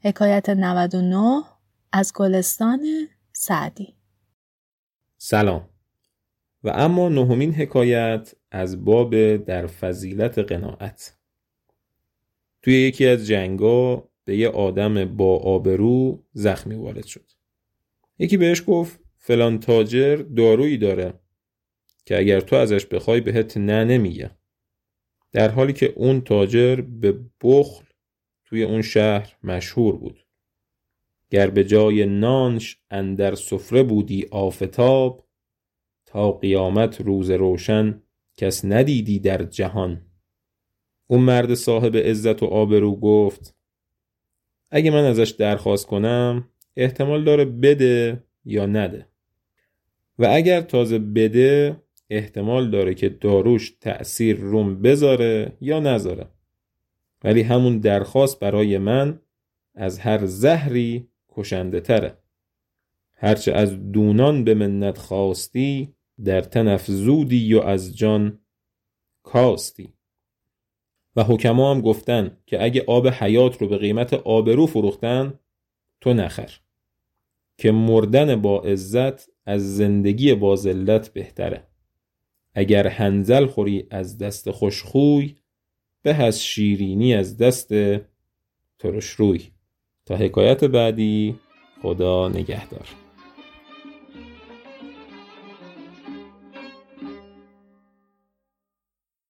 حکایت 99 از گلستان سعدی. سلام. و اما نهمین حکایت از باب در فضیلت قناعت. توی یکی از جنگا به یه آدم با آبرو زخمی وارد شد. یکی بهش گفت فلان تاجر دارویی داره که اگر تو ازش بخوای بهت نه نمیگه. در حالی که اون تاجر به بخل توی اون شهر مشهور بود. گر به جای نانش اندر سفره بودی آفتاب تا قیامت روز روشن کس ندیدی در جهان. اون مرد صاحب عزت و آبرو گفت اگه من ازش درخواست کنم احتمال داره بده یا نده. و اگر تازه بده احتمال داره که داروش تأثیر روم بذاره یا نذاره. ولی همون درخواست برای من از هر زهری کشنده تره. هرچه از دونان به منت خواستی در تن افزودی و از جان کاستی. و حکما هم گفتن که اگه آب حیات رو به قیمت آبرو فروختن تو نخر. که مردن با عزت از زندگی با ذلت بهتره. اگر هنزل خوری از دست خوشخوی به از شیرینی از دست ترش روی تا حکایت بعدی خدا نگهدار.